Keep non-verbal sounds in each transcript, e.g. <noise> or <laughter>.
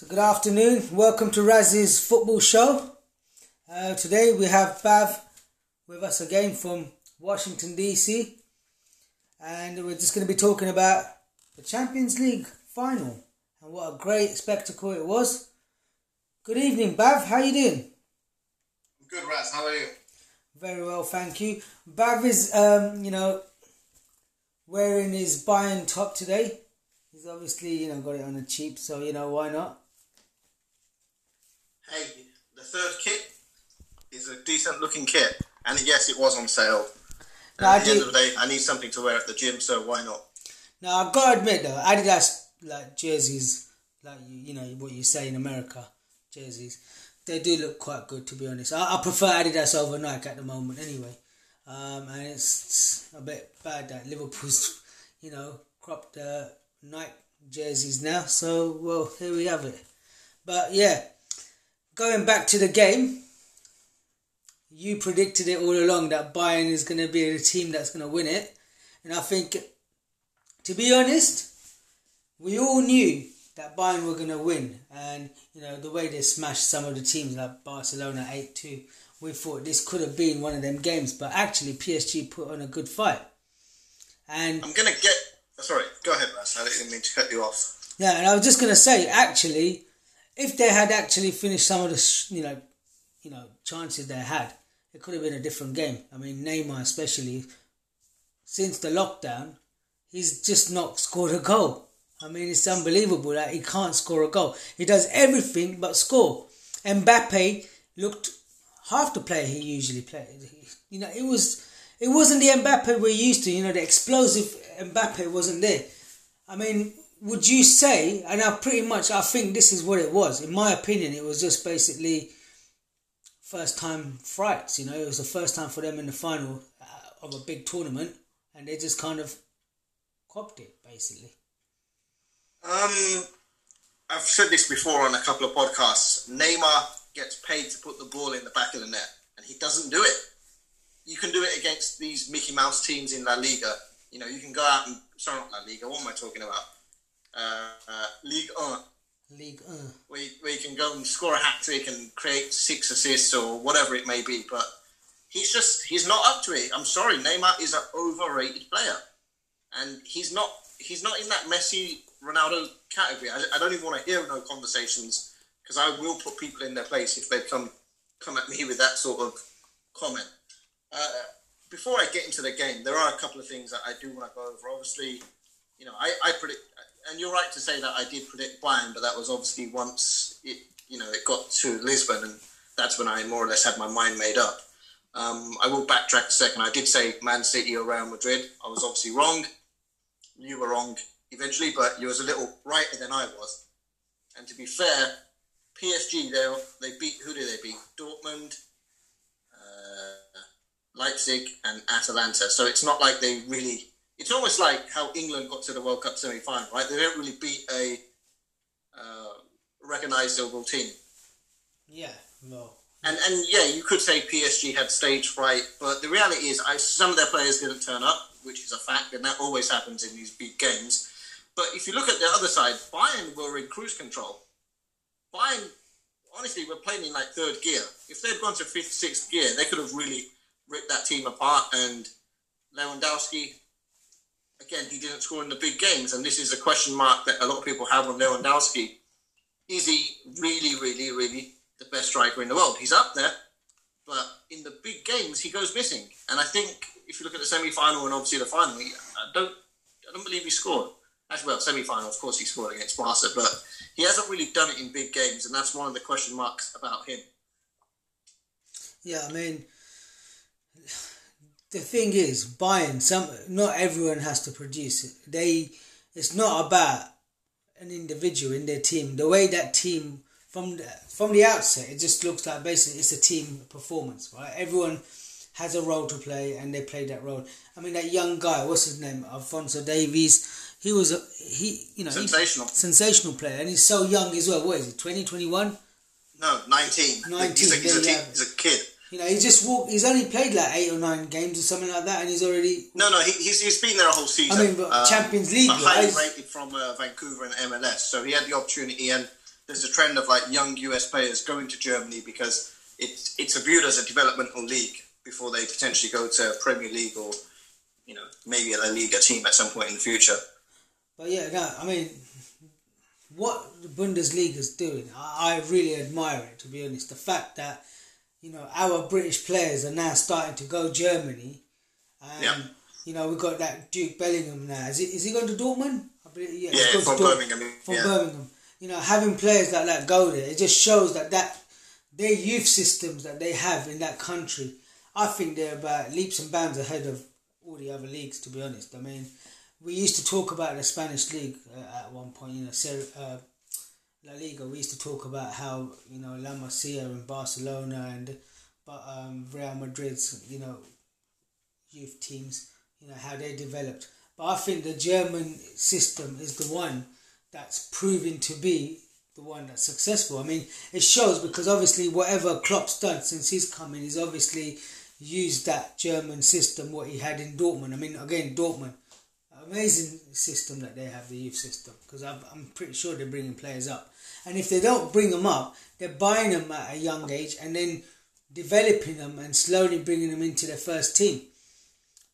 So, good afternoon. Welcome to Raz's football show. Uh, today we have Bav with us again from Washington, D.C. And we're just going to be talking about the Champions League final and what a great spectacle it was. Good evening, Bav. How you doing? Good, Raz. How are you? Very well, thank you. Bav is, um, you know, wearing his Bayern top today. He's obviously, you know, got it on the cheap, so you know why not. Hey, the third kit is a decent looking kit, and yes, it was on sale. And at the end of the day, I need something to wear at the gym, so why not? Now I've got to admit though, Adidas like jerseys, like you, you know what you say in America, jerseys, they do look quite good to be honest. I, I prefer Adidas over Nike at the moment anyway, um, and it's, it's a bit bad that Liverpool's <laughs> you know cropped uh, Nike jerseys now. So well, here we have it. But yeah, going back to the game, you predicted it all along that Bayern is going to be the team that's going to win it, and I think to be honest, we all knew that Bayern were going to win, and you know the way they smashed some of the teams like Barcelona eight two. We thought this could have been one of them games, but actually PSG put on a good fight, and I'm gonna get. oh, Sorry, go ahead, Raz. I didn't mean to cut you off. yeah, and I was just going to say actually, if they had actually finished some of the you know, you know chances they had, it could have been a different game. I mean Neymar especially, since the lockdown, he's just not scored a goal. I mean, it's unbelievable that he can't score a goal. He does everything but score. Mbappe looked half the player he usually played. You know, it was it wasn't the Mbappe we're used to. You know, the explosive Mbappe wasn't there. I mean, would you say? And I pretty much I think this is what it was. In my opinion, it was just basically first time frights. You know, it was the first time for them in the final uh, of a big tournament, and they just kind of copped it basically. Um, I've said this before on a couple of podcasts. Neymar gets paid to put the ball in the back of the net, and he doesn't do it. You can do it against these Mickey Mouse teams in La Liga. You know, you can go out and sorry, not La Liga. What am I talking about? Uh, uh, Ligue 1. League, uh, where you, where you can go and score a hat trick and create six assists or whatever it may be. But he's just he's not up to it. I'm sorry, Neymar is an overrated player, and he's not he's not in that Messi Ronaldo category. I, I don't even want to hear no conversations because I will put people in their place if they come come at me with that sort of comment. Uh, before I get into the game, there are a couple of things that I do want to go over. Obviously, you know, I, I predict, and you're right to say that I did predict Bayern, but that was obviously once it, you know, it got to Lisbon, and that's when I more or less had my mind made up. Um, I will backtrack a second. I did say Man City or Real Madrid. I was obviously wrong. You were wrong eventually, but you was a little brighter than I was. And to be fair, PSG they they beat who did they beat? Dortmund, uh, Leipzig, and Atalanta. So it's not like they really. It's almost like how England got to the World Cup semi-final, right? They don't really beat a uh, recognisable team. yeah, no. And and yeah, you could say PSG had stage fright, but the reality is, I, some of their players didn't turn up, which is a fact, and that always happens in these big games. But if you look at the other side, Bayern were in cruise control. Bayern, honestly, were playing in like third gear. If they'd gone to fifth, sixth gear, they could have really ripped that team apart. And Lewandowski, again, he didn't score in the big games, and this is a question mark that a lot of people have on Lewandowski. Is he really, really, really the best striker in the world? He's up there, but in the big games, he goes missing. And I think if you look at the semi-final and obviously the final, I don't, I don't believe he scored. Actually, well, semi-final, of course, he scored against Barca, but he hasn't really done it in big games, and that's one of the question marks about him. yeah. I mean, the thing is, Bayern Some not everyone has to produce it. They. It's not about an individual in their team. The way that team from the, from the outset, it just looks like basically it's a team performance, right? Everyone has a role to play, and they play that role. I mean, that young guy, what's his name, Alfonso Davies. He was a he, you know, Sensational. sensational player, and he's so young as well. What is it, twenty twenty one? No, 19. 19, He's a, he's, a teen- he's a kid. You know, he's just walked. He's only played like eight or nine games or something like that, and he's already. No, no, he, he's, he's been there a whole season. I mean, but Champions League highly rated from uh, Vancouver and MLS, so he had the opportunity. And there's a trend of like young US players going to Germany because it's it's viewed as a developmental league before they potentially go to Premier League or you know maybe a La Liga team at some point in the future. But yeah, no, I mean, what the Bundesliga is doing, I, I really admire it. To be honest, the fact that you know our British players are now starting to go Germany, and Yeah. you know we've got that Jude Bellingham now. Is he is he going to Dortmund? I believe, yeah, he's Yeah, going from Birmingham. From yeah. Birmingham, you know, having players like that go there, it just shows that that their youth systems that they have in that country, I think they're about leaps and bounds ahead of all the other leagues. To be honest, I mean, we used to talk about the Spanish league uh, at one point. You know, Ser- uh, La Liga. We used to talk about how you know La Masia and Barcelona and but um, Real Madrid's you know youth teams. You know how they developed. But I think the German system is the one that's proving to be the one that's successful. I mean, it shows because obviously whatever Klopp's done since he's come in, he's obviously used that German system what he had in Dortmund. I mean, again, Dortmund, amazing system that they have, the youth system, because I'm, pretty sure they're bringing players up. And if they don't bring them up, they're buying them at a young age and then developing them and slowly bringing them into their first team.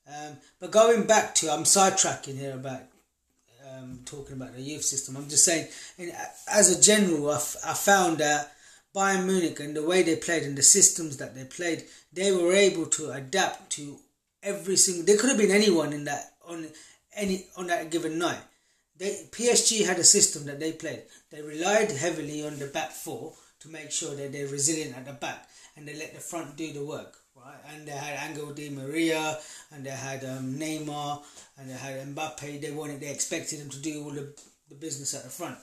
Um, but going back to, I'm sidetracking here about um, talking about the youth system. I'm just saying, in, as a general, I, I found that Bayern Munich and the way they played and the systems that they played, they were able to adapt to every single. There could have been anyone in that on any on that given night. They PSG had a system that they played. They relied heavily on the back four to make sure that they're resilient at the back, and they let the front do the work. Right, and they had Angel Di Maria, and they had um, Neymar, and they had Mbappe. They wanted, they expected them to do all the, the business at the front,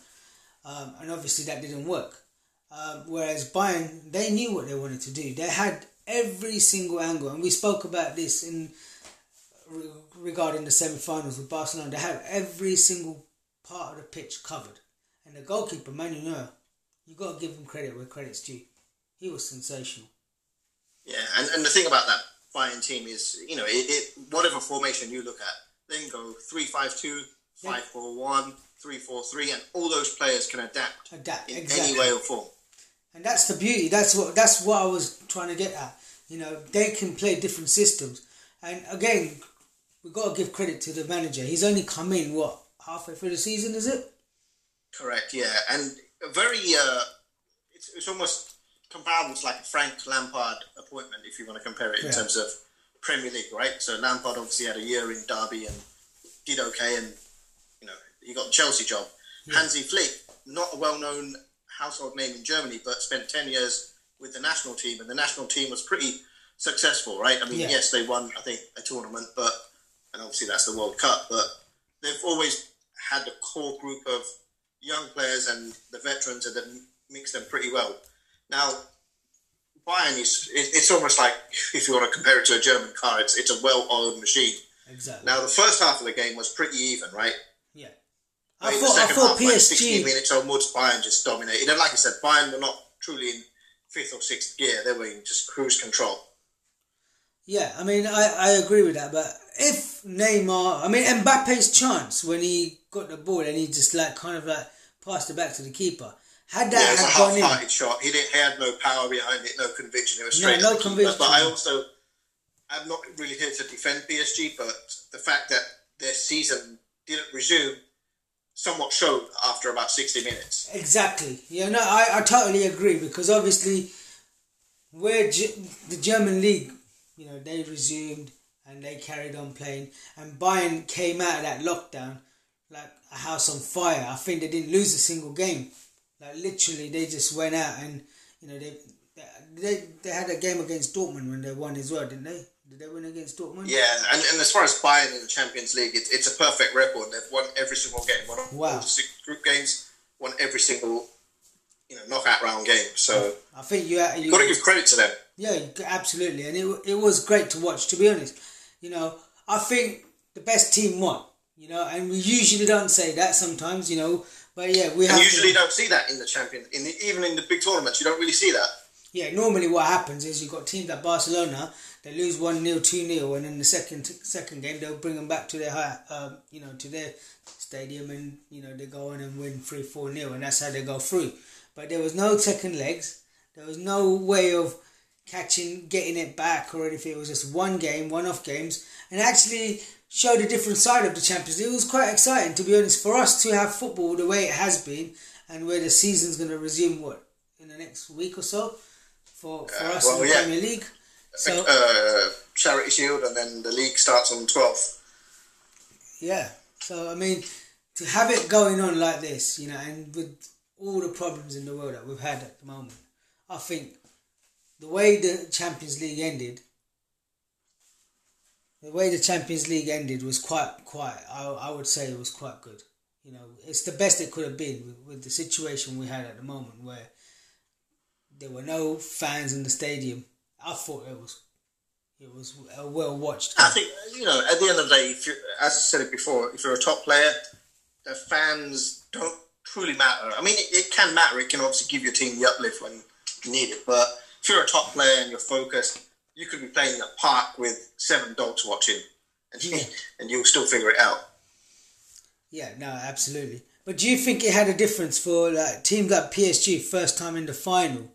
um, and obviously that didn't work. Um, whereas Bayern, they knew what they wanted to do. They had every single angle, and we spoke about this in regarding the semi-finals with Barcelona. They have every single part of the pitch covered, and the goalkeeper Manu Neuer, you got to give him credit where credit's due. He was sensational. Yeah, and, and the thing about that Bayern team is, you know, it, it whatever formation you look at, they can go 3 5 2, 5 4 1, 3 4 3, and all those players can adapt Adapt in exactly. any way or form. And that's the beauty. That's what that's what I was trying to get at. You know, they can play different systems. And again, we got to give credit to the manager. He's only come in what halfway through the season, is it? Correct, yeah. And very, uh, it's, it's almost comparable to like a Frank Lampard appointment, if you want to compare it in Yeah. terms of Premier League, right? So Lampard obviously had a year in Derby and did okay, and, you know, he got the Chelsea job. Hansi Flick, not a well known household name in Germany, but spent 10 years with the national team, and the national team was pretty successful, right? I mean, Yeah. yes, they won, I think, a tournament, but, and obviously that's the World Cup, but they've always had a core group of young players and the veterans and then mixed them pretty well. Now, Bayern is it's almost like, <laughs> if you want to compare it to a German car, it's, it's a well oiled machine. Exactly. Now, the first half of the game was pretty even, right? yeah. I I mean, thought the I second thought half, like 16 PSG. minutes onwards, Bayern just dominated. And like I said, Bayern were not truly in fifth or sixth gear. They were in just cruise control. Yeah, I mean, I, I agree with that. But if Neymar, I mean, Mbappe's chance when he got the ball and he just like kind of like passed it back to the keeper. Had that Yeah, it was a had gone half-hearted shot. He didn't. He had no power behind it, no conviction. It was No, straight. no keeper. conviction. But I also, I'm not really here to defend PSG, but the fact that their season didn't resume somewhat showed after about 60 minutes. Exactly. Yeah, no, I, I totally agree because obviously, where G- the German league, you know, they resumed and they carried on playing, and Bayern came out of that lockdown like a house on fire. I think they didn't lose a single game. Like literally, they just went out and you know they they they had a game against Dortmund when they won as well, didn't they? Did they win against Dortmund? Yeah, and, and as far as Bayern in the Champions League, it, it's a perfect record. They've won every single game. Won Wow. the six group games. Won every single, you know, knockout round game. So I think you you got to give credit to them. Yeah, absolutely, and it it was great to watch. To be honest, you know, I think the best team won. You know, and we usually don't say that sometimes. You know, but yeah, we have usually to. don't see that in the champion. In the, even in the big tournaments, you don't really see that. Yeah, normally what happens is you've got teams like Barcelona, they lose 1 0, 2 0, and in the second second game they'll bring them back to their high, um, you know, to their stadium and, you know, they go on and win 3 4 0, and that's how they go through. But there was no second legs, there was no way of catching, getting it back or if It was just one game, one off games, and actually showed a different side of the Champions League. It was quite exciting, to be honest, for us to have football the way it has been and where the season's going to resume, what, in the next week or so for, for us well, in the yeah. Premier League. So, uh, Charity Shield, and then the league starts on the 12th. yeah. So, I mean, to have it going on like this, you know, and with all the problems in the world that we've had at the moment, I think the way the Champions League ended, the way the Champions League ended was quite, quite. I, I would say it was quite good. You know, it's the best it could have been with, with the situation we had at the moment, where there were no fans in the stadium. I thought it was, it was a well watched. I think, you know, at the end of the day, if you as I said it before, if you're a top player, the fans don't truly matter. I mean, it, it can matter. It can obviously give your team the uplift when you need it. But if you're a top player and you're focused, you could be playing in a park with seven dogs watching, and, Yeah. and you'll still figure it out. Yeah, no, absolutely. But do you think it had a difference for like teams like PSG first time in the final?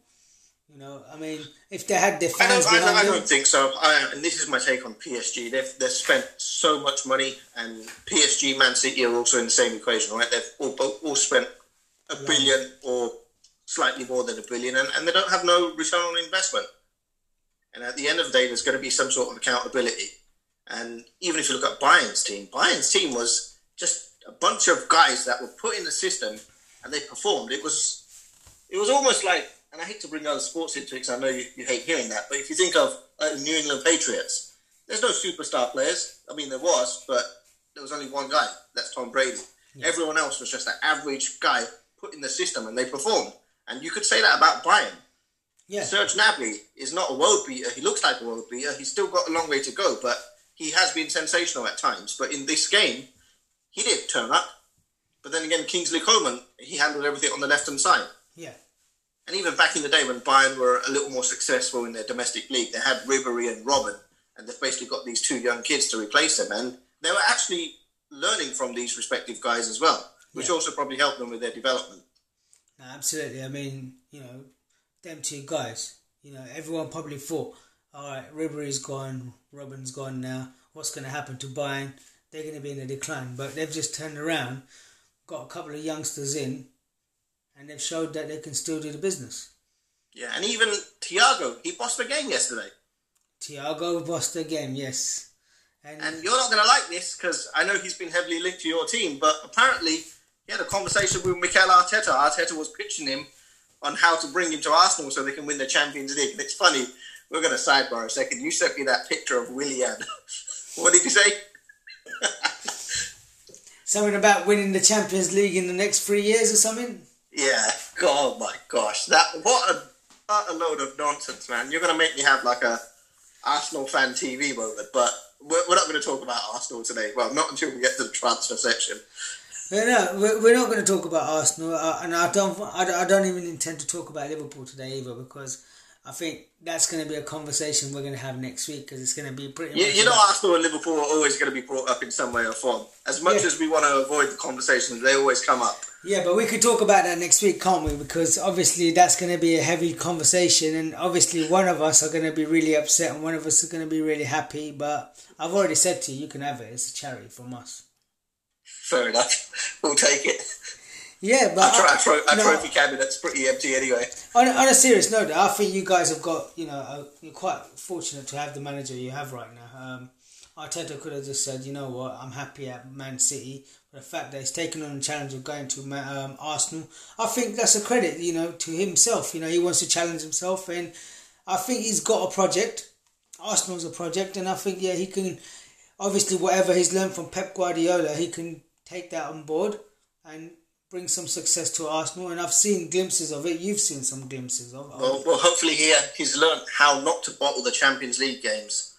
You know, I mean, if they had their I fans don't, I, don't, behind I don't think so. I, and this is my take on PSG. They've, they've spent so much money, and PSG, Man City are also in the same equation, right? They've all, all spent a billion or slightly more than a billion, and, and they don't have no return on investment. And at the end of the day, there's going to be some sort of accountability. And even if you look at Bayern's team, Bayern's team was just a bunch of guys that were put in the system and they performed. It was, it was almost like, and I hate to bring other sports into it because I know you, you hate hearing that, but if you think of uh, New England Patriots, there's no superstar players. I mean, there was, but there was only one guy. That's Tom Brady. Everyone else was just an average guy put in the system, and they performed. And you could say that about Bayern. yeah, Serge Gnabry is not a world beater. He looks like a world beater. He's still got a long way to go, but he has been sensational at times. But in this game, he did turn up. But then again, Kingsley Coman, he handled everything on the left hand side. yeah, And even back in the day when Bayern were a little more successful in their domestic league, they had Ribery and Robben, and they've basically got these two young kids to replace them. And they were actually learning from these respective guys as well, which Yeah. also probably helped them with their development. No, absolutely. I mean, you know, them two guys. You know, everyone probably thought, all right, Ribery's gone, Robben's gone now. What's going to happen to Bayern? They're going to be in a decline, but they've just turned around, got a couple of youngsters in, and they've showed that they can still do the business. Yeah, and even Thiago, he bossed the game yesterday. Thiago bossed the game, yes. And, And you're not going to like this because I know he's been heavily linked to your team, but apparently he had a conversation with Mikel Arteta. Arteta was pitching him on how to bring him to Arsenal so they can win the Champions League. And it's funny, we're going to sidebar a second. You sent me that picture of Willian. <laughs> what did you say? <laughs> something about winning the Champions League in the next three years or something. Yeah. Oh my gosh, that what a what a load of nonsense, man. You're going to make me have like a Arsenal fan TV moment, but we're, we're not going to talk about Arsenal today. Well, not until we get to the transfer section. No, no, we're- not going to talk about Arsenal, uh, and I don't, I don't, I don't even intend to talk about Liverpool today either because I think that's going to be a conversation we're going to have next week because it's going to be pretty. You, you know, about- Arsenal and Liverpool are always going to be brought up in some way or form. As much Yeah. as we want to avoid the conversations, they always come up. Yeah, but we could talk about that next week, can't we? Because obviously that's going to be a heavy conversation, and obviously one of us are going to be really upset, and one of us is going to be really happy. But I've already said to you, you can have it. It's a charity from us. Fair enough. <laughs> We'll take it. Yeah, but Our, tro- our, tro- our no, trophy cabinet's pretty empty anyway. on, a- on a serious note, I think you guys have got, you know, you're quite fortunate to have the manager you have right now. Um, Arteta could have just said, you know what, I'm happy at Man City. But the fact that he's taken on the challenge of going to um, Arsenal, I think that's a credit, you know, to himself. You know, he wants to challenge himself, and I think he's got a project. Arsenal's a project, and I think yeah, he can. Obviously, whatever he's learned from Pep Guardiola, he can take that on board and bring some success to Arsenal. And I've seen glimpses of it. You've seen some glimpses of. of Well, well, hopefully he, uh, he's learned how not to bottle the Champions League games.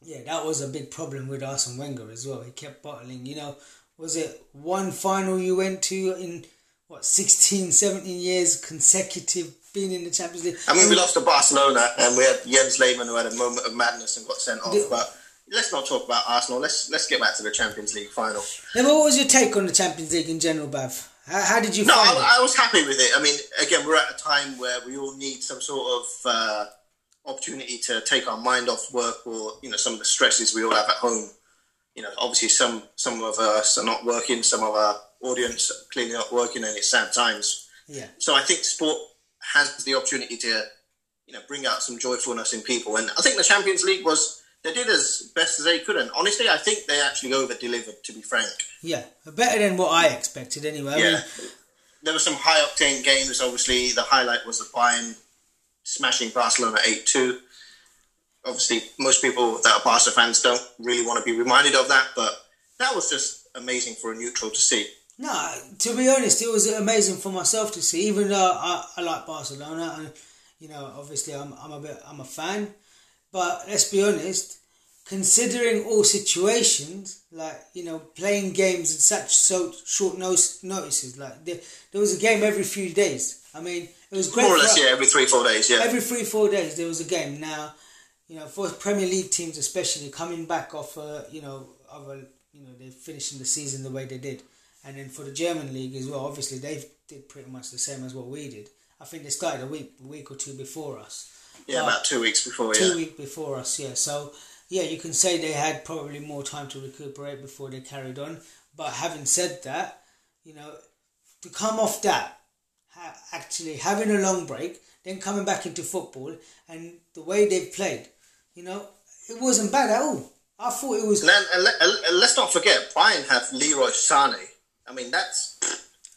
Yeah, that was a big problem with Arsene Wenger as well. He kept bottling. You know, was it one final you went to in what 16, 17 years consecutive being in the Champions League. I mean, we lost to Barcelona, and we had Jens Lehmann who had a moment of madness and got sent off. But let's not talk about Arsenal. Let's let's get back to the Champions League final. What was your take on the Champions League in general, Bav? How, how did you No, find it? I, I was happy with it. I mean, again, we're at a time where we all need some sort of uh, opportunity to take our mind off work or you know some of the stresses we all have at home. You know, obviously some some of us are not working, some of our audience are clearly not working, and it's sad times. Yeah. So I think sport has the opportunity to, you know, bring out some joyfulness in people. And I think the Champions League was they did as best as they could. And honestly, I think they actually over delivered. To be frank, Yeah, better than what I expected anyway. I yeah. mean, there were some high octane games. Obviously, the highlight was the Bayern smashing Barcelona eight two. Obviously, most people that are Barca fans don't really want to be reminded of that, but that was just amazing for a neutral to see. No, to be honest, it was amazing for myself to see. Even though I, I like Barcelona, and you know, obviously I'm I'm a bit I'm a fan, but let's be honest, considering all situations, like you know, playing games in such so short notice, notices, like there, there was a game every few days. I mean, it was great. More or less, yeah, every three four days, yeah. Every three four days there was a game. Now, you know, for Premier League teams especially coming back off, uh, you know, of a, you know, they're finishing the season the way they did, and then for the German league as well. Obviously, they did pretty much the same as what we did. I think they started a week, a week or two before us. Yeah, about two weeks before, Two yeah. week before us, yeah. So yeah, you can say they had probably more time to recuperate before they carried on. But having said that, you know, to come off that, ha- actually having a long break, then coming back into football, and the way they played, you know, it wasn't bad at all. I thought it was. And, and, and let's not forget, Bayern have Leroy Sane. I mean, that's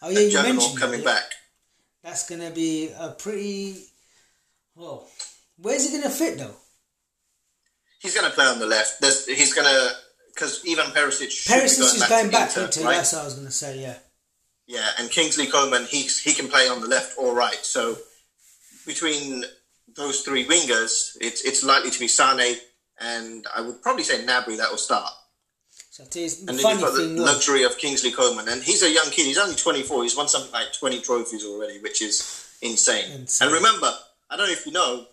Oh yeah, you mentioned coming that, yeah. back. That's gonna be a pretty. Well, where's he gonna fit though? He's going to play on the left. There's, he's going to because Ivan Perisic Perisic is going to back Inter, into. right? That's what I was gonna say. Yeah. Yeah, and Kingsley Coman, he's he can play on the left or right. So between those three wingers, it's it's likely to be Sane and I would probably say Gnabry that will start. So I tell you, the And then you've got the thing was, luxury of Kingsley Coman, and he's a young kid. He's only 24. He's won something like 20 trophies already, which is insane. Insane. And remember, I don't know if you know,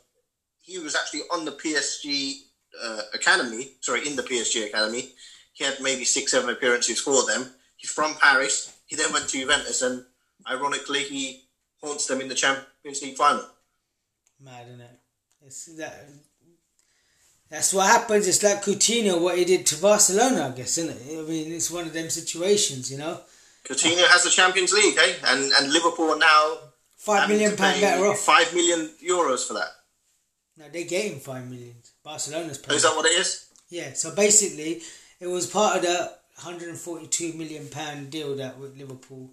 he was actually on the PSG uh, academy. Sorry, in the PSG academy. He had maybe six, seven appearances for them. He's from Paris. He then went to Juventus, and ironically, he haunts them in the Champions League final. Mad, isn't it? It's that. That's what happens. It's like Coutinho, what he did to Barcelona, I guess, isn't it? I mean, it's one of them situations, you know. Coutinho has the Champions League, eh? And and Liverpool are now Five million pound better off. Five million euros for that. No, they're getting five million. Barcelona's paying. Is that what it is? Yeah. So basically, it was part of the 142 million pound deal that with Liverpool.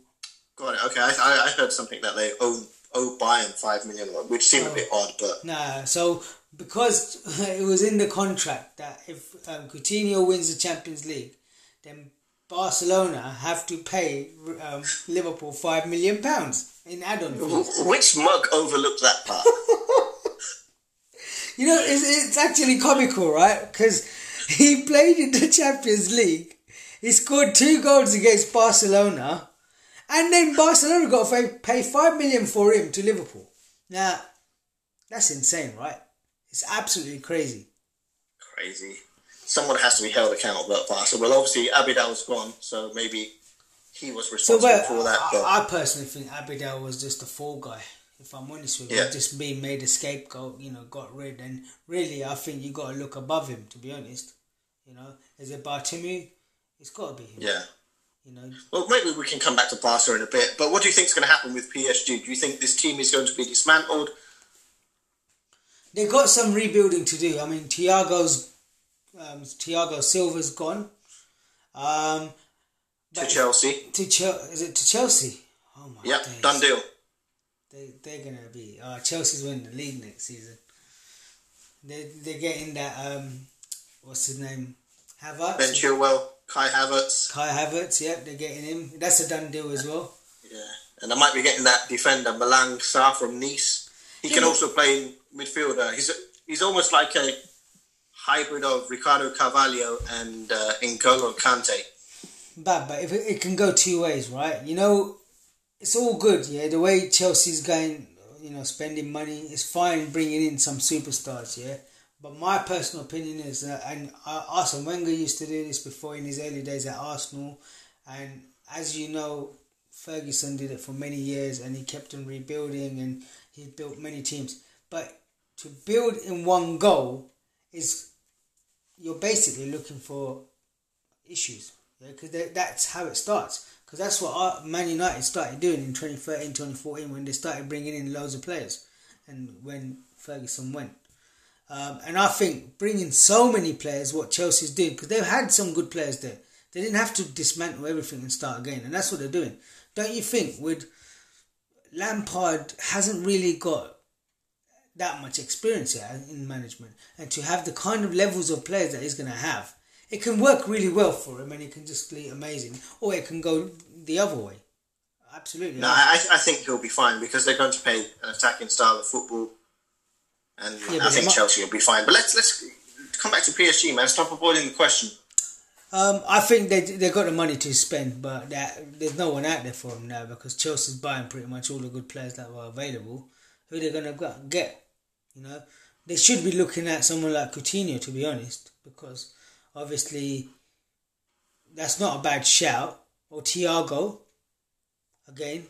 Got it. Okay, I, I heard something that they owe owe Bayern five million, which seemed a bit odd, but Nah. So because <laughs> it was in the contract that if um, Coutinho wins the Champions League, then Barcelona have to pay um, Liverpool five million pounds in add-on fees. which mug overlooked that part? <laughs> You know, it's, it's actually comical, right? Because he <laughs> played in the Champions League. He scored two goals against Barcelona. And then Barcelona got to pay, pay 5 million for him to Liverpool. Now, that's insane, right? It's absolutely crazy. Crazy. Someone has to be held accountable at Barca. Well, obviously Abidal's gone, so maybe he was So, responsible well, for that. But I, I personally think Abidal was just a fall guy. If I'm honest with you, Yeah. just being made a scapegoat, you know, got rid. And really, I think you got to look above him, to be honest. You know, is it Bartomeu? It's got to be him. yeah. You know, Well, maybe we can come back to Barca in a bit. But what do you think is going to happen with PSG? Do you think this team is going to be dismantled? They've got some rebuilding to do. I mean, Thiago's um, Thiago Silva's gone. Um, To Chelsea? to Chel- is it to Chelsea? Oh my Yep, days. done deal. They they're gonna be. Uh, Chelsea's winning the league next season. They they're getting that um, what's his name, Havertz. Ben Chilwell, Kai Havertz. Kai Havertz. Yep, they're getting him. That's a done deal as well. Yeah, and I might be getting that defender Malang Sarr from Nice. He can also play in midfielder. He's he's almost like a hybrid of Ricardo Carvalho and uh, N'Golo Kante. bad, but if it, it can go two ways, right? You know, it's all good, yeah. The way Chelsea's going, you know spending money. It's fine bringing in some superstars, yeah. But my personal opinion is that, and uh, Arsene Wenger used to do this before in his early days at Arsenal, and as you know, Ferguson did it for many years, and he kept on rebuilding, and he built many teams. But to build in one goal is you're basically looking for issues, yeah, because that's how it starts. Because that's what Man United started doing in 2013, 2014 when they started bringing in loads of players, and when Ferguson went. Um, and I think bringing so many players, what Chelsea's doing, because they've had some good players there. They didn't have to dismantle everything and start again, and that's what they're doing. Don't you think? With Lampard hasn't really got that much experience here in management, and to have the kind of levels of players that he's going to have, it can work really well for him, and it can just be amazing, or it can go the other way. Absolutely. No, I, I think he'll be fine because they're going to play an attacking style of football and yeah, I think Chelsea will be fine. But let's let's come back to PSG, man. Stop avoiding the question. Um, I think they they got the money to spend, but that, there's no one out there for them now because Chelsea's buying pretty much all the good players that were available. Who they're gonna get? You know, they should be looking at someone like Coutinho to be honest, because obviously that's not a bad shout. Or Thiago, again,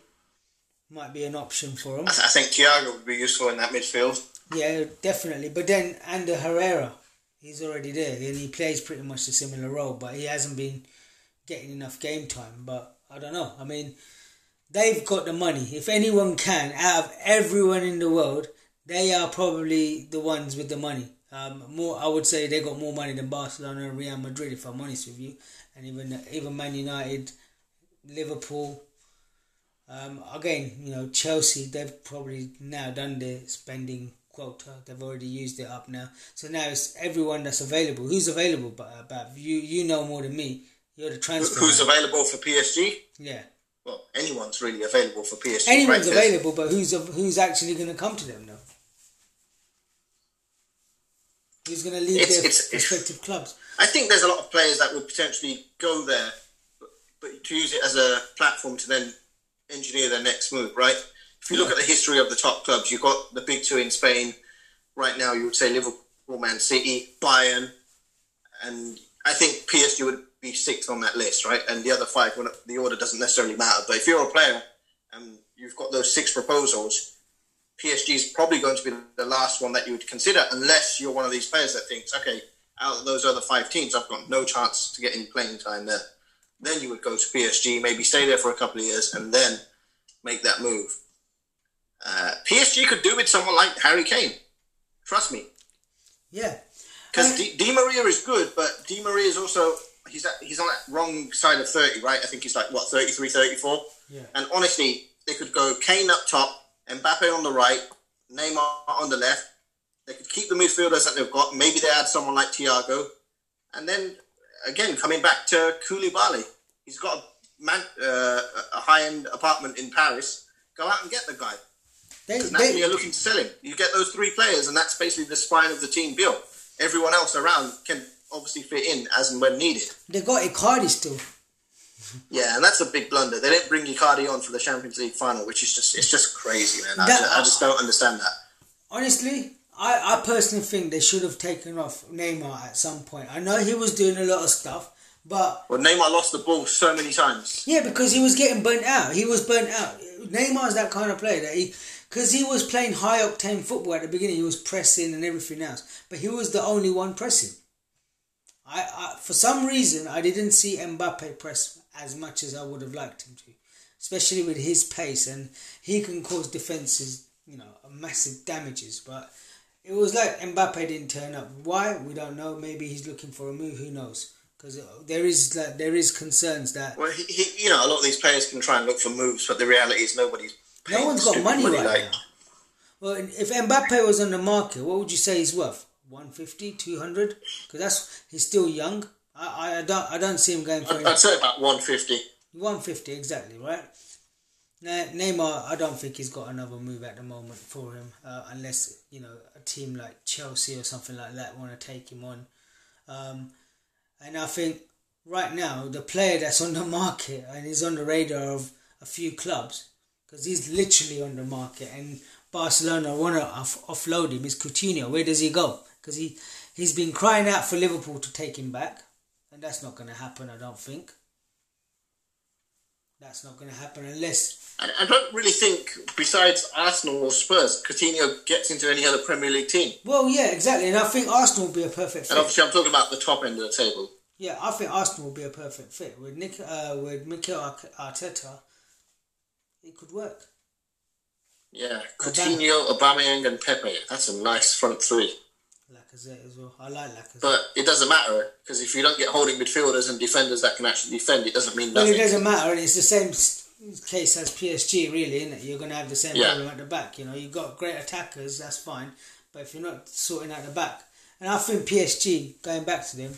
might be an option for him. I, th- I think Thiago would be useful in that midfield. Yeah, definitely. But then Ander Herrera, he's already there and he plays pretty much a similar role, but he hasn't been getting enough game time. But I don't know. I mean, they've got the money. If anyone can, out of everyone in the world, they are probably the ones with the money. Um, more, I would say they got more money than Barcelona and Real Madrid, if I'm honest with you, and even even Man United, Liverpool. Um, again, you know Chelsea, they've probably now done their spending quota. They've already used it up now. So now it's everyone that's available. Who's available? But, but you you know more than me. You're the transfer. Who's man. available for PSG? Yeah. Well, anyone's really available for PSG. Anyone's right? available, but who's who's actually going to come to them now? Who's going to lead it's, their it's, respective it's, clubs? I think there's a lot of players that would potentially go there, but, but to use it as a platform to then engineer their next move, right? If you look at the history of the top clubs, you've got the big two in Spain. Right now, you would say Liverpool, Man City, Bayern, and I think PSG would be sixth on that list, right? And the other five, the order doesn't necessarily matter. But if you're a player and you've got those six proposals, PSG is probably going to be the last one that you would consider, unless you're one of these players that thinks, okay, out of those other five teams, I've got no chance to get any playing time there. Then you would go to PSG, maybe stay there for a couple of years, and then make that move. Uh, PSG could do with someone like Harry Kane. Trust me. Yeah. Because Di, Di Maria is good, but Di Maria is also he's at, he's on that wrong side of 30, right? I think he's like what 33, 34. Yeah. And honestly, they could go Kane up top, Mbappe on the right, Neymar on the left. They could keep the midfielders that they've got. Maybe they add someone like Thiago, and then again coming back to Koulibaly. He's got a, man, uh, a high-end apartment in Paris. Go out and get the guy. They, they, you're looking to sell him. You get those three players, and that's basically the spine of the team built. Everyone else around can obviously fit in as and when needed. They got Icardi still. Yeah, and that's a big blunder. They didn't bring Icardi on for the Champions League final, which is just it's just crazy, man. I, just, I just don't understand that. Honestly, I, I personally think they should have taken off Neymar at some point. I know he was doing a lot of stuff, but well, Neymar lost the ball so many times. Yeah, because he was getting burnt out. He was burnt out. Neymar is that kind of player that he because he was playing high octane football at the beginning. He was pressing and everything else, but he was the only one pressing. I, I for some reason I didn't see Mbappe press as much as I would have liked him to, especially with his pace and he can cause defenses, you know, massive damages. But it was like Mbappe didn't turn up. Why we don't know. Maybe he's looking for a move. Who knows? Because there is like, there is concerns that. Well, he, he, you know, a lot of these players can try and look for moves, but the reality is nobody's no one's got money, money right like. now. Well, if Mbappe was on the market, what would you say he's worth? 150, 200? Because that's he's still young. I, I don't I don't see him going for. I'd, I'd say about 150. 150 exactly right. Now, Neymar, I don't think he's got another move at the moment for him, uh, unless you know a team like Chelsea or something like that want to take him on. Um, and I think right now the player that's on the market and is on the radar of a few clubs because he's literally on the market, and Barcelona want to off- offload him. Is Coutinho? Where does he go? Because he he's been crying out for Liverpool to take him back, and that's not going to happen. I don't think. That's not going to happen unless I, I don't really think, besides Arsenal or Spurs, Coutinho gets into any other Premier League team. Well, yeah, exactly, and I think Arsenal will be a perfect And fit. obviously, I'm talking about the top end of the table. Yeah, I think Arsenal will be a perfect fit with Nick uh, with Mikel Arteta. It could work. Yeah, Coutinho, Aubameyang, and Pepe. That's a nice front three. Lacazette as well. I like Lacazette. But it doesn't matter because if you don't get holding midfielders and defenders that can actually defend, it doesn't mean nothing. well, it doesn't matter, and it's the same case as PSG, really, isn't it? You're going to have the same Yeah. problem at the back. You know, you've got great attackers, that's fine, but if you're not sorting out the back, and I think PSG, going back to them,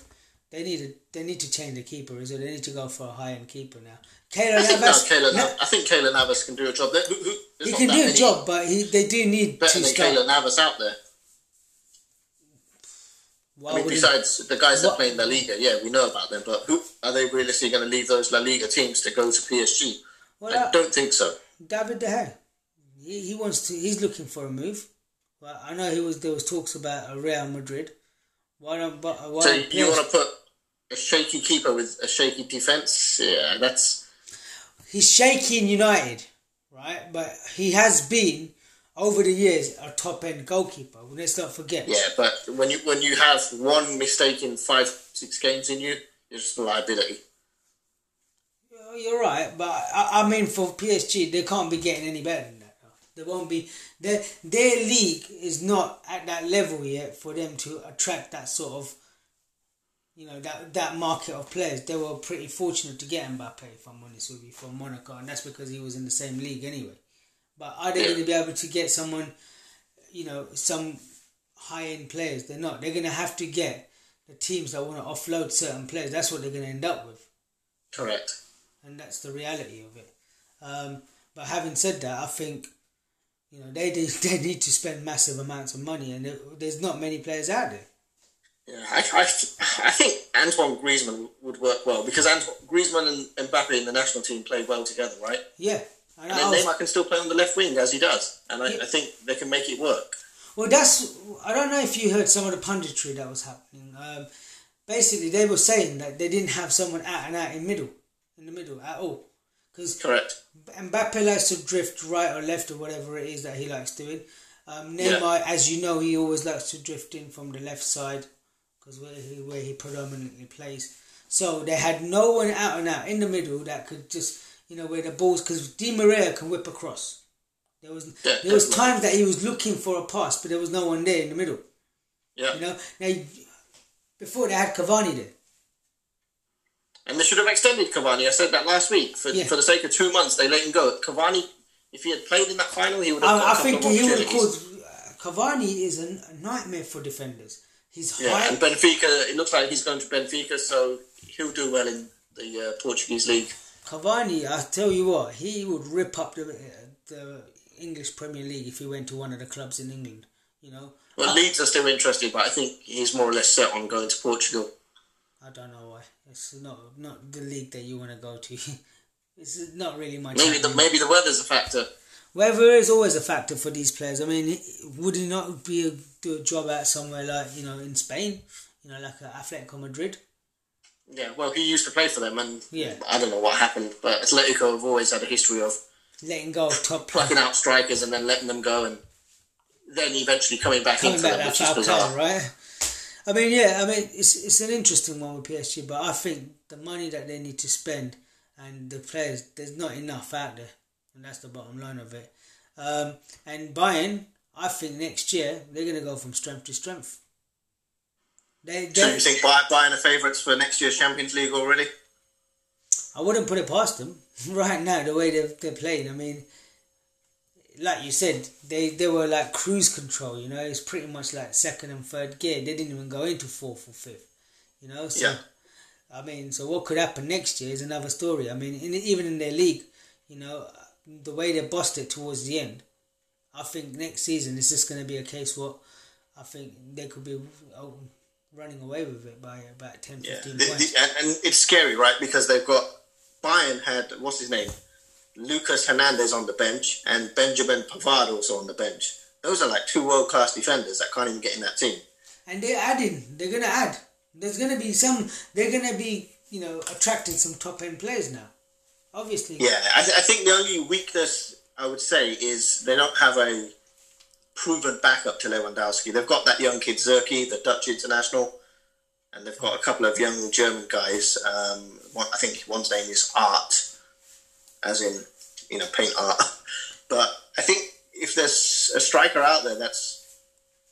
they need to they need to change the keeper as well. They need to go for a high end keeper now. Keylor I think, no, Navas, Keylor, no, I think Keylor Navas can do a job there. Who, who, there's he can do a job, but he they do need better than start. Keylor Navas out there. Why I mean, besides the guys that What- play in La Liga, yeah, we know about them, but who are they realistically going to leave those La Liga teams to go to PSG? well, I uh, don't think so. David De Gea, he, he wants to. He's looking for a move. Well, I know he was. There was talks about a Real Madrid. Why don't? But why So don't you want to put a shaky keeper with a shaky defense? Yeah, that's he's shaky in United, right? But he has been over the years a top end goalkeeper. Let's not forget. yeah. But when you when you have one mistake in five six games in you, you're just a liability. You're right, but I, I mean for PSG, they can't be getting any better than that. They won't be. Their their league is not at that level yet for them to attract that sort of. You know that that market of players. They were pretty fortunate to get Mbappe, if I'm honest with you, from Monaco, and that's because he was in the same league anyway. But are they Yeah. going to be able to get someone, you know, some high end players? They're not. They're going to have to get the teams that want to offload certain players. That's what they're going to end up with Correct. and that's the reality of it. Um, but having said that, I think you know they they, <laughs> they need to spend massive amounts of money, and there, there's not many players out there. Yeah, I, I, I think Antoine Griezmann would work well because Antoine, Griezmann and Mbappe in the national team play well together, right? Yeah, and And then was- Neymar can still play on the left wing as he does, and I, Yeah. I think they can make it work. well, that's I don't know if you heard some of the punditry that was happening. Um, basically, they were saying that they didn't have someone out and out in middle, in the middle at all, because Correct. Mbappe likes to drift right or left or whatever it is that he likes doing. Um, Yeah. Neymar, as you know, he always likes to drift in from the left side because where he, where he predominantly plays. So they had no one out and out in the middle that could just you know where the balls because Di Maria can whip across. There was Yeah, there was definitely. times that he was looking for a pass, but there was no one there in the middle. Yeah. You know now before they had Cavani there. And they should have extended Cavani. I said that last week. For, Yeah. for the sake of two months, they let him go. Cavani, if he had played in that final, he would have I, I think he would have opportunities. caused. Cavani is a, a nightmare for defenders. He's Yeah, high. and Benfica, it looks like he's going to Benfica, so he'll do well in the uh, Portuguese league. Cavani, I tell you what, he would rip up the the English Premier League if he went to one of the clubs in England. You know, Well, Leeds are still interested, but I think he's more or less set on going to Portugal. I don't know why. It's not not the league that you want to go to. <laughs> it's not really my. Maybe the, maybe the weather's a factor. Weather is always a factor for these players. I mean, would he not be a, do a job out somewhere like you know in Spain? You know, like Atletico Madrid. Yeah, well, he used to play for them, and Yeah. I don't know what happened, but Atletico have always had a history of Letting go of top <laughs> plucking out strikers and then letting them go, and then eventually coming back coming into back them, that which is bizarre. player, right? I mean, yeah, I mean, it's it's an interesting one with PSG, but I think the money that they need to spend and the players, there's not enough out there, and that's the bottom line of it. Um, and Bayern, I think next year they're going to go from strength to strength. They, So you think Bayern are favourites for next year's Champions League already? I wouldn't put it past them <laughs> right now. The way they're they're playing, I mean, like you said, they they were like cruise control. You know, it's pretty much like second and third gear. They didn't even go into fourth or fifth. You know, so Yeah. I mean, so what could happen next year is another story. I mean, in, even in their league, you know, the way they bossed it towards the end, I think next season is just going to be a case what I think they could be oh, running away with it by about 10, Yeah, 15 The- points. the- and, it's scary, right? Because they've got Bayern had what's his name, Lucas Hernandez on the bench and Benjamin Pavard also on the bench. Those are like two world class defenders that can't even get in that team. And they're adding. They're gonna add. There's gonna be some. They're gonna be you know attracting some top end players now. Obviously. Yeah, I, th- I think the only weakness I would say is they don't have a proven backup to Lewandowski. They've got that young kid Zirkzee, the Dutch international, and they've got a couple of young German guys. Um, one, I think one's name is Art, as in you know paint art. <laughs> But I think if there's a striker out there that's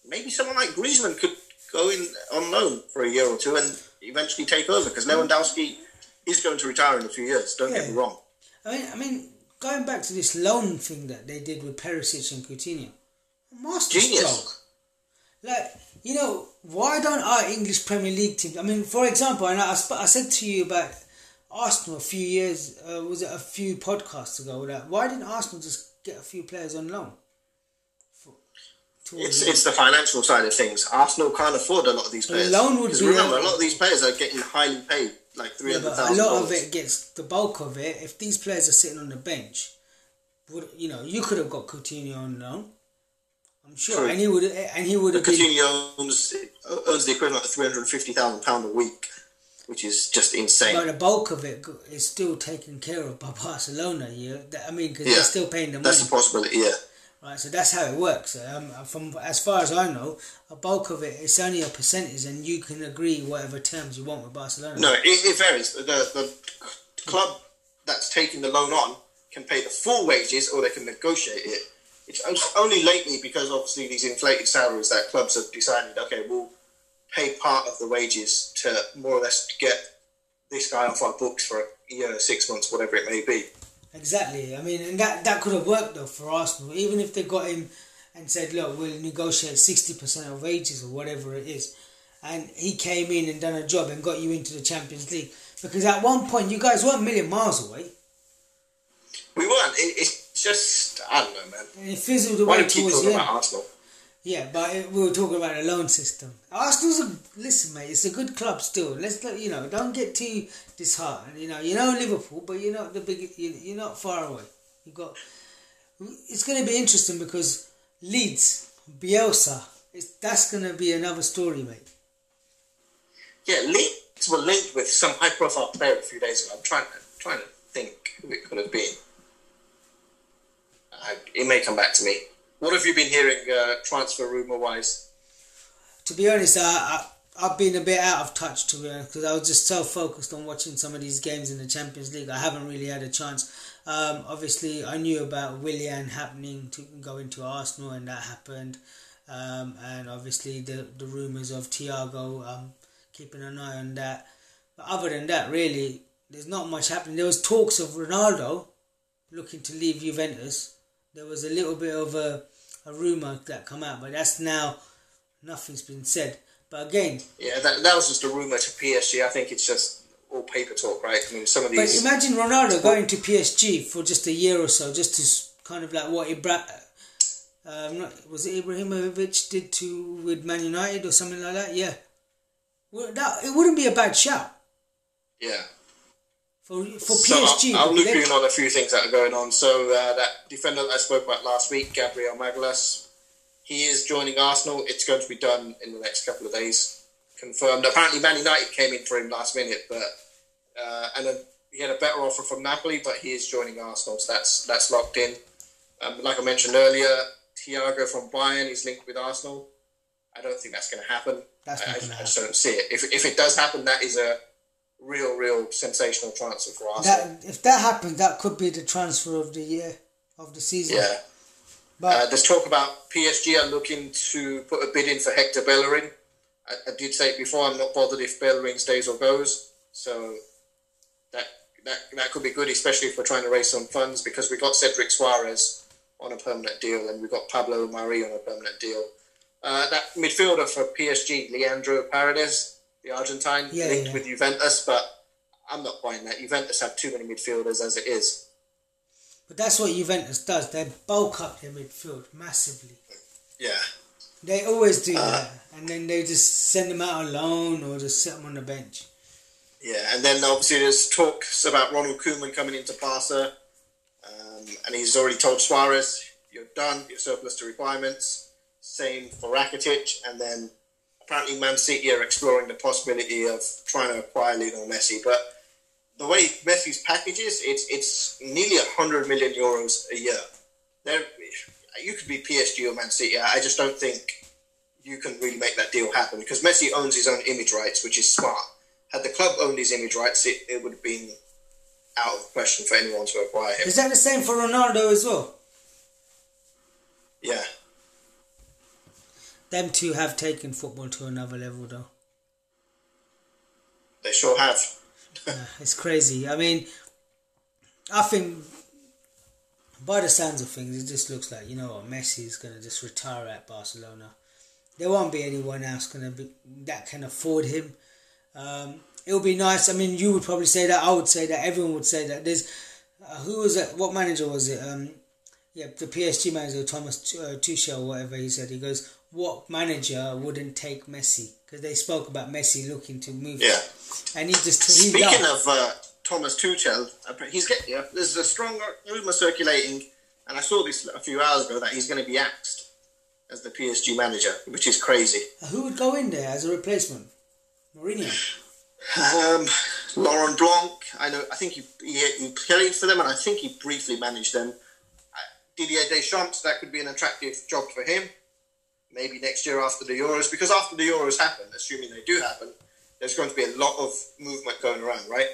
maybe someone like Griezmann could go in on loan for a year or two and eventually take over because Lewandowski is going to retire in a few years. Don't get me wrong. I mean, I mean, going back to this loan thing that they did with Perisic and Coutinho, masterstroke. Genius. Like, you know, why don't our English Premier League teams? I mean, for example, and I, I, sp- I said to you about Arsenal a few years, uh, was it a few podcasts ago? That why didn't Arsenal just get a few players on loan? For, It's, the- it's the financial side of things. Arsenal can't afford a lot of these players. loan would be remember, a- a lot of these players are getting highly paid, like three Yeah, hundred a lot of it gets the bulk of it. If these players are sitting on the bench, would you know? You could have got Coutinho on loan. I'm sure, True. and he would, and he would have been. Coutinho owns, owns the equivalent of three hundred fifty thousand pound a week, which is just insane. But the bulk of it is still taken care of by <laughs> Barcelona. Yeah, I mean, because Yeah, they're still paying the money, That's a possibility. Yeah, right? So that's how it works. Um, from as far as I know, a bulk of it it's only a percentage, and you can agree whatever terms you want with Barcelona. no, it, it varies. The the club that's taking the loan on can pay the full wages, or they can negotiate it. It's only lately because obviously these inflated salaries that clubs have decided. Okay, we'll pay part of the wages to more or less get this guy off our books for a year, six months, whatever it may be. Exactly. I mean, and that that could have worked though for Arsenal, even if they got him and said, "Look, we'll negotiate sixty percent of wages or whatever it is," and he came in and done a job and got you into the Champions League. Because at one point, you guys weren't a million miles away, We weren't. It, it's just I don't know, man. it fizzled Why away do you keep talking about Arsenal? Yeah, but it, we were talking about a loan system. Arsenal's a listen, mate. It's a good club still. Let's let- you know. Don't get too disheartened. You know, you know Liverpool, but you're not the big. you- You're not far away. You got. It's going to be interesting because Leeds, Bielsa. It's, that's going to be another story, mate. Yeah, Leeds were linked with some high-profile player a few days ago. I'm trying to trying to think who it could have been. It may come back to me. What have you been hearing uh, transfer rumor wise? To be honest, I, I I've been a bit out of touch to be honest because I was just so focused on watching some of these games in the Champions League. I haven't really had a chance. Um, obviously, I knew about Willian happening to go into Arsenal, and that happened. Um, and obviously, the the rumours of Thiago. Um, keeping an eye on that. But other than that, really, there's not much happening. There was talks of Ronaldo looking to leave Juventus. There was a little bit of a a rumor that come out, but that's now nothing's been said. But again, Yeah, that, that was just a rumor to PSG. I think it's just all paper talk, right? I mean, some of these. but imagine Ronaldo going to PSG for just a year or so, just to kind of like what Ibra, um, not, was it Ibrahimovic did to with Man United or something like that? Yeah, well, that it wouldn't be a bad shout yeah. For for So PSG. I'll, I'll loop you in on a few things that are going on. So uh, that defender that I spoke about last week, Gabriel Magalhães, he is joining Arsenal. It's going to be done in the next couple of days. Confirmed. Apparently, Man United came in for him last minute, but uh, and then he had a better offer from Napoli, but he is joining Arsenal, so that's that's locked in. Um, like I mentioned earlier, Thiago from Bayern is linked with Arsenal. I don't think that's going to happen. That's I, I- gonna I just don't see it. If, if it does happen, that is a real, real sensational transfer for Arsenal. that if that happens, that could be the transfer of the year of the season. yeah. But Uh, there's talk about PSG are looking to put a bid in for Hector Bellerin. I, I did say it before. I'm not bothered if Bellerin stays or goes. So that that that could be good, especially if we're trying to raise some funds because we got Cedric Soares on a permanent deal and we got Pablo Mari on a permanent deal. Uh, that midfielder for PSG, Leandro Paredes, the Argentine, Yeah, linked yeah. with Juventus, but I'm not buying that. Juventus have too many midfielders as it is. but that's what Juventus does. They bulk up their midfield massively. Yeah. They always do Uh, that, and then they just send them out alone or just sit them on the bench. Yeah, and then obviously there's talks about Ronald Koeman coming into Barca. Um, and he's already told Suarez, "You're done. You're surplus to requirements." Same for Rakitic, and then apparently Man City are exploring the possibility of trying to acquire Lionel Messi. But the way Messi's package is, it's it's nearly hundred million euros a year. There, you could be PSG or Man City. I just don't think you can really make that deal happen because Messi owns his own image rights, which is smart. Had the club owned his image rights, it, it would have been out of the question for anyone to acquire him. Is that the same for Ronaldo as well? Yeah. Them two have taken football to another level, though. They sure have. <laughs> yeah, it's crazy. I mean, I think by the sounds of things, it just looks like you know what Messi is going to just retire at Barcelona. There won't be anyone else going to be that can afford him. Um, it would be nice. I mean, you would probably say that. I would say that. Everyone would say that. There's uh, who was it? What manager was it? Um, yeah, the PSG manager Thomas uh, Tuchel, whatever he said. He goes, "What manager wouldn't take Messi?" Because they spoke about Messi looking to move. Yeah. And he just he Speaking loved- of uh, Thomas Tuchel, he's getting. Yeah, there's a strong rumor circulating, and I saw this a few hours ago that he's going to be axed as the PSG manager, which is crazy. Who would go in there as a replacement? Mourinho. Um, Laurent Blanc, I know. I think he, he he played for them, and I think he briefly managed them. Uh, Didier Deschamps, that could be an attractive job for him. Maybe next year after the Euros, because after the Euros happen, assuming they do happen, there's going to be a lot of movement going around, right?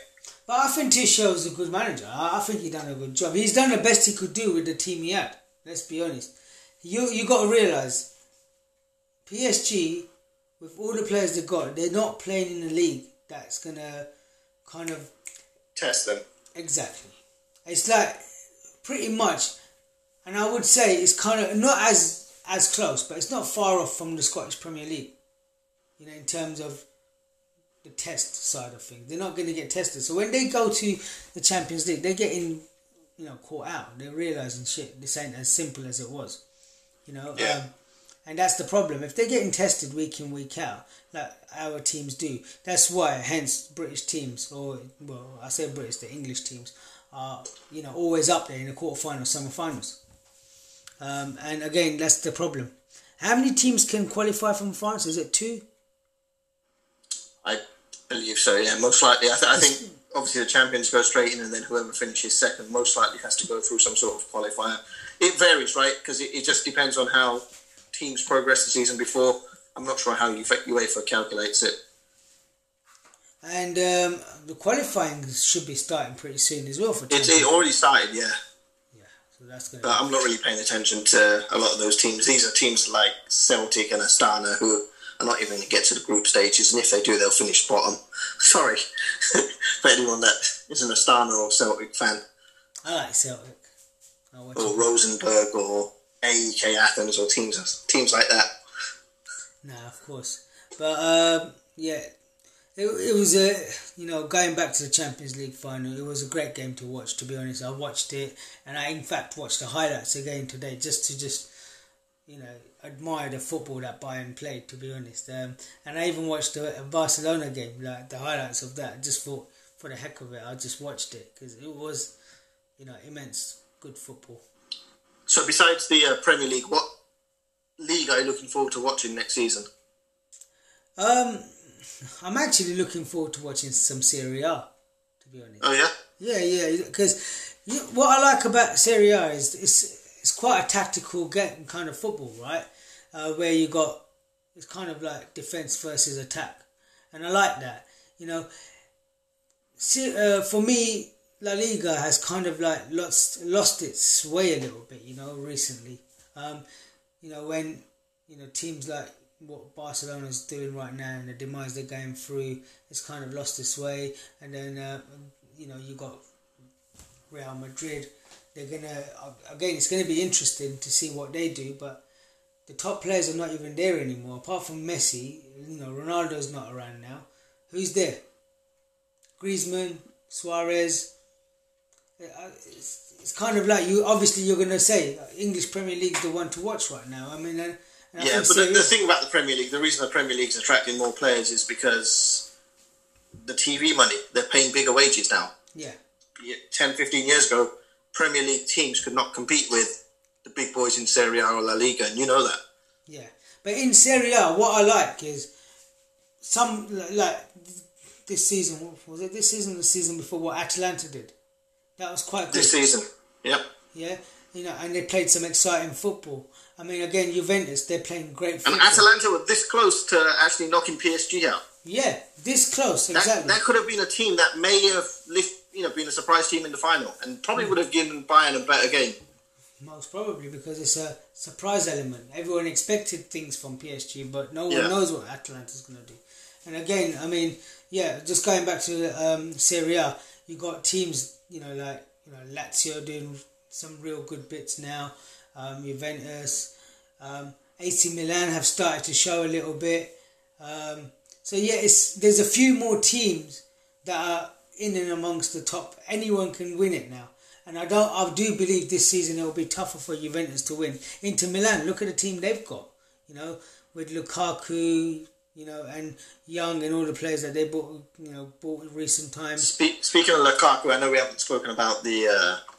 But I think Tuchel's a good manager. I, I think he done a good job. He's done the best he could do with the team he had. Let's be honest. You you got to realize, PSG, with all the players they got, they're not playing in a league that's gonna kind of Test them. Exactly. It's like pretty much, and I would say it's kind of not as as close, but it's not far off from the Scottish Premier League. You know, in terms of the test side of things, they're not going to get tested. So when they go to the Champions League, they're getting, you know, caught out. They're realizing shit. This ain't as simple as it was. You know. Yeah. Um, and that's the problem. If they're getting tested week in, week out, like our teams do, that's why, hence, British teams, or, well, I say British, the English teams, are, you know, always up there in the quarterfinals, semi finals. Um, and again, that's the problem. How many teams can qualify from France? Is it two? I believe so. Yeah, most likely. I, th- I think obviously the champions go straight in, and then whoever finishes second most likely has to go through some sort of qualifier. It varies, right? Because it, it just depends on how teams progress the season before. I'm not sure how UEFA calculates it. And um, the qualifying should be starting pretty soon as well for It's Champions. it already started, yeah. So that's going But I'm not really paying attention to a lot of those teams. These are teams like Celtic and Astana who are not even going to get to the group stages, and if they do, they'll finish bottom. <laughs> Sorry <laughs> for anyone that is an Astana or Celtic fan, I like Celtic. I or it. Rosenborg or AEK Athens or teams teams like that. Nah, of course. But um, yeah, it, it was a you know going back to the Champions League final. It was a great game to watch. To be honest, I watched it, and I in fact watched the highlights again today just to just you know admire the football that Bayern played. To be honest, um, and I even watched the Barcelona game, like the highlights of that. Just for for the heck of it, I just watched it because it was you know immense good football. So besides the uh, Premier League, what league are you looking forward to watching next season? Um, I'm actually looking forward to watching some Serie A. To be honest. Oh yeah, Yeah, yeah, because what I like about Serie A is it's it's quite a tactical game kind of football, right? Uh, where you got it's kind of like defense versus attack, and I like that. You know, See, uh, for me, La Liga has kind of like lost lost its way a little bit. You know, recently. Um, you know when you know teams like what Barcelona's doing right now and the demise they're going through, it's kind of lost its way. And then uh, you know you got Real Madrid. They're gonna again. It's gonna be interesting to see what they do, but the top players are not even there anymore. Apart from Messi, you know Ronaldo's not around now. Who's there? Griezmann, Suarez. Uh, It's, it's kind of like you. Obviously, you're gonna say uh, English Premier League's the one to watch right now. I mean, uh, yeah. But the, the thing about the Premier League, the reason the Premier League's attracting more players is because the TV money. They're paying bigger wages now. yeah, 10, 15 years ago, Premier League teams could not compete with the big boys in Serie A or La Liga, and you know that. Yeah, but in Serie A, what I like is some like this season. what Was it this season? or The season before, what Atalanta did, that was quite good. This season, yep. Yeah, you know, and they played some exciting football. I mean, again, Juventus, they're playing great football. And. Atalanta were this close to actually knocking PSG out. yeah, this close, That, exactly. that could have been a team that may have lift, you know, been a surprise team in the final, and probably would have given Bayern a better game. Most probably because it's a surprise element. Everyone expected things from PSG, but no one Yeah. knows what Atalanta's going to do. And again, I mean, yeah, just going back to um, Serie A, you got teams, you know, like you know Lazio doing some real good bits now. Um, Juventus, um, AC Milan have started to show a little bit. Um, so yeah, it's there's a few more teams that are in and amongst the top. Anyone can win it now, and I don't. I do believe this season it will be tougher for Juventus to win. Inter Milan, look at the team they've got. You know, with Lukaku, you know, and Young and all the players that they bought. You know, bought in recent times. Spe- speaking of Lukaku, I know we haven't spoken about the uh,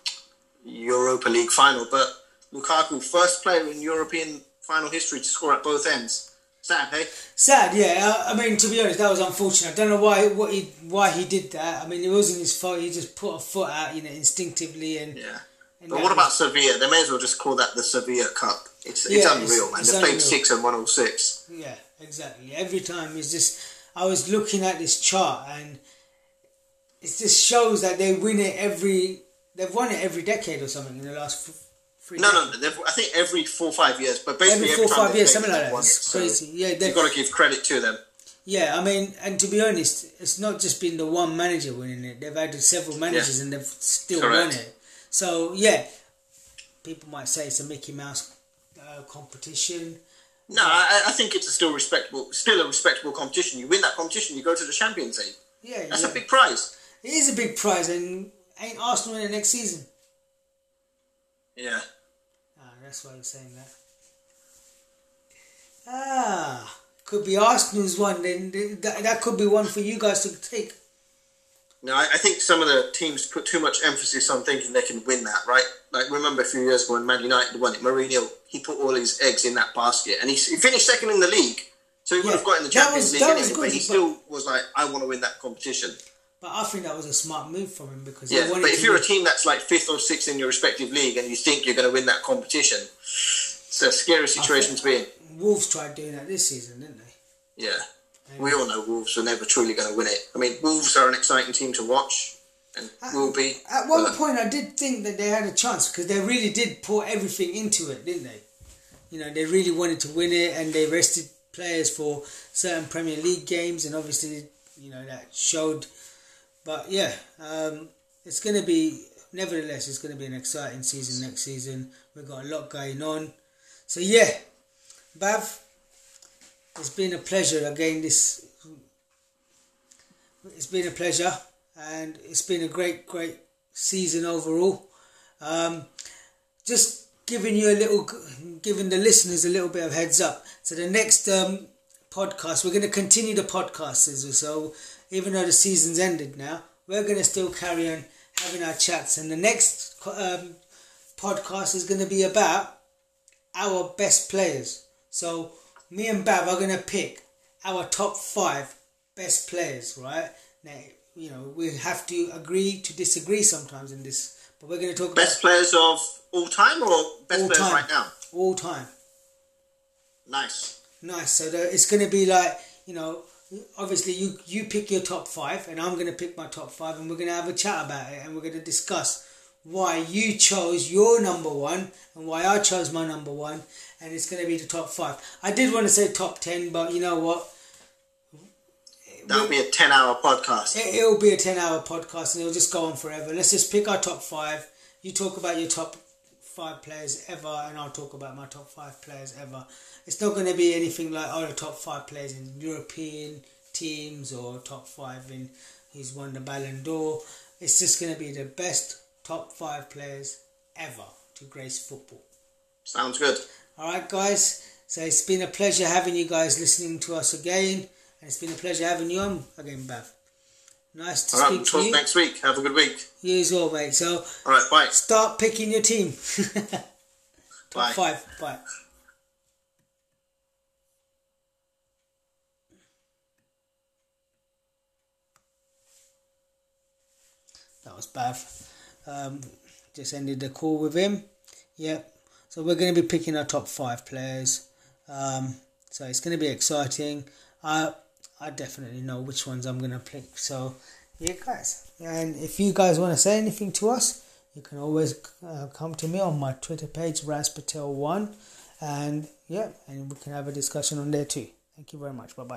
Europa League final, but Lukaku, first player in European final history to score at both ends. Sad, hey? Sad, yeah. I, mean, to be honest, that was unfortunate. I don't know why what he why he did that. I mean, it wasn't his fault. He just put a foot out, you know, instinctively and. Yeah. and But what was- about Sevilla? They may as well just call that the Sevilla Cup. It's, it's Yeah, unreal, it's- man. it's they played six and one all six. Yeah, exactly. Every time it's just I was looking at this chart and it just shows that they win it every they've won it every decade or something in the last f- three. No, decades. no, I think every four or five years, but basically Every four time five years, something like that. It's it. So crazy. Yeah, You've got to give credit to them. yeah. I mean, and to be honest, it's not just been the one manager winning it. They've had several managers and they've still won it. So yeah, people might say it's a Mickey Mouse uh, competition. No, I, I think it's a still respectable, still a respectable competition. You win that competition, you go to the Champions League. Yeah, That's yeah. a big prize. It is a big prize, and ain't Arsenal in the next season? Yeah. Ah, that's why you're saying that. Ah, could be Arsenal's one. Then that, that could be one for you guys to take. No, I, I think some of the teams put too much emphasis on thinking they can win that, right? Like, remember a few years ago when Man United won it, Mourinho, he put all his eggs in that basket and he, he finished second in the league. So he would have got in the Champions was- League anyway, was but he but- still was like, I want to win that competition. But I think that was a smart move from him because Yeah, but if to you're a team that's like fifth or sixth in your respective league and you think you're going to win that competition, it's a scary situation to be in. Wolves tried doing that this season, didn't they? Yeah. We all know Wolves are never truly going to win it. I mean, Wolves are an exciting team to watch and will be. At one but- point, I did think that they had a chance because they really did pour everything into it, didn't they? You know, they really wanted to win it, and they rested players for certain Premier League games, and obviously, you know, that showed. But yeah, um, it's going to be. Nevertheless, it's going to be an exciting season next season. We've got a lot going on, so yeah, Bav, it's been a pleasure again. This it's been a pleasure, and it's been a great, great season overall. Um, just giving you a little, giving the listeners a little bit of heads up. So the next um, podcast, we're going to continue the podcast podcasts. So even though the season's ended now, we're going to still carry on having our chats. And the next um, podcast is going to be about our best players. So me and Bav are going to pick our top five best players, right? Now, you know, we have to agree to disagree sometimes in this, but we're going to talk Best players of all time or best players time. right now? all time. Nice. Nice. So the, it's going to be like, you know, obviously you you pick your top five, and I'm going to pick my top five, and we're going to have a chat about it, and we're going to discuss why you chose your number one and why I chose my number one, and it's going to be the top five. I did want to say top ten, but you know what? That'll be a 10 hour podcast. It, it'll be a 10 hour podcast and it'll just go on forever. Let's just pick our top five. You talk about your top five players ever, and I'll talk about my top five players ever. It's not going to be anything like, oh, the top five players in European teams or top five in who's won the Ballon d'Or. It's just going to be the best top five players ever to grace football. Sounds good. All right, guys. So it's been a pleasure having you guys listening to us again, and it's been a pleasure having you on again, Bav. Nice to All right, speak we'll to talk you. next week. Have a good week. You as well, mate. So All right, bye. start picking your team. <laughs> Top Bye. five. Bye. That was Bav. Um, just ended the call with him. Yep. So we're going to be picking our top five players. Um, so it's going to be exciting. I I definitely know which ones I'm to pick. So yeah, guys. And if you guys want to say anything to us, you can always uh, come to me on my Twitter page, Raspatel1. And yeah, and we can have a discussion on there too. Thank you very much. Bye bye.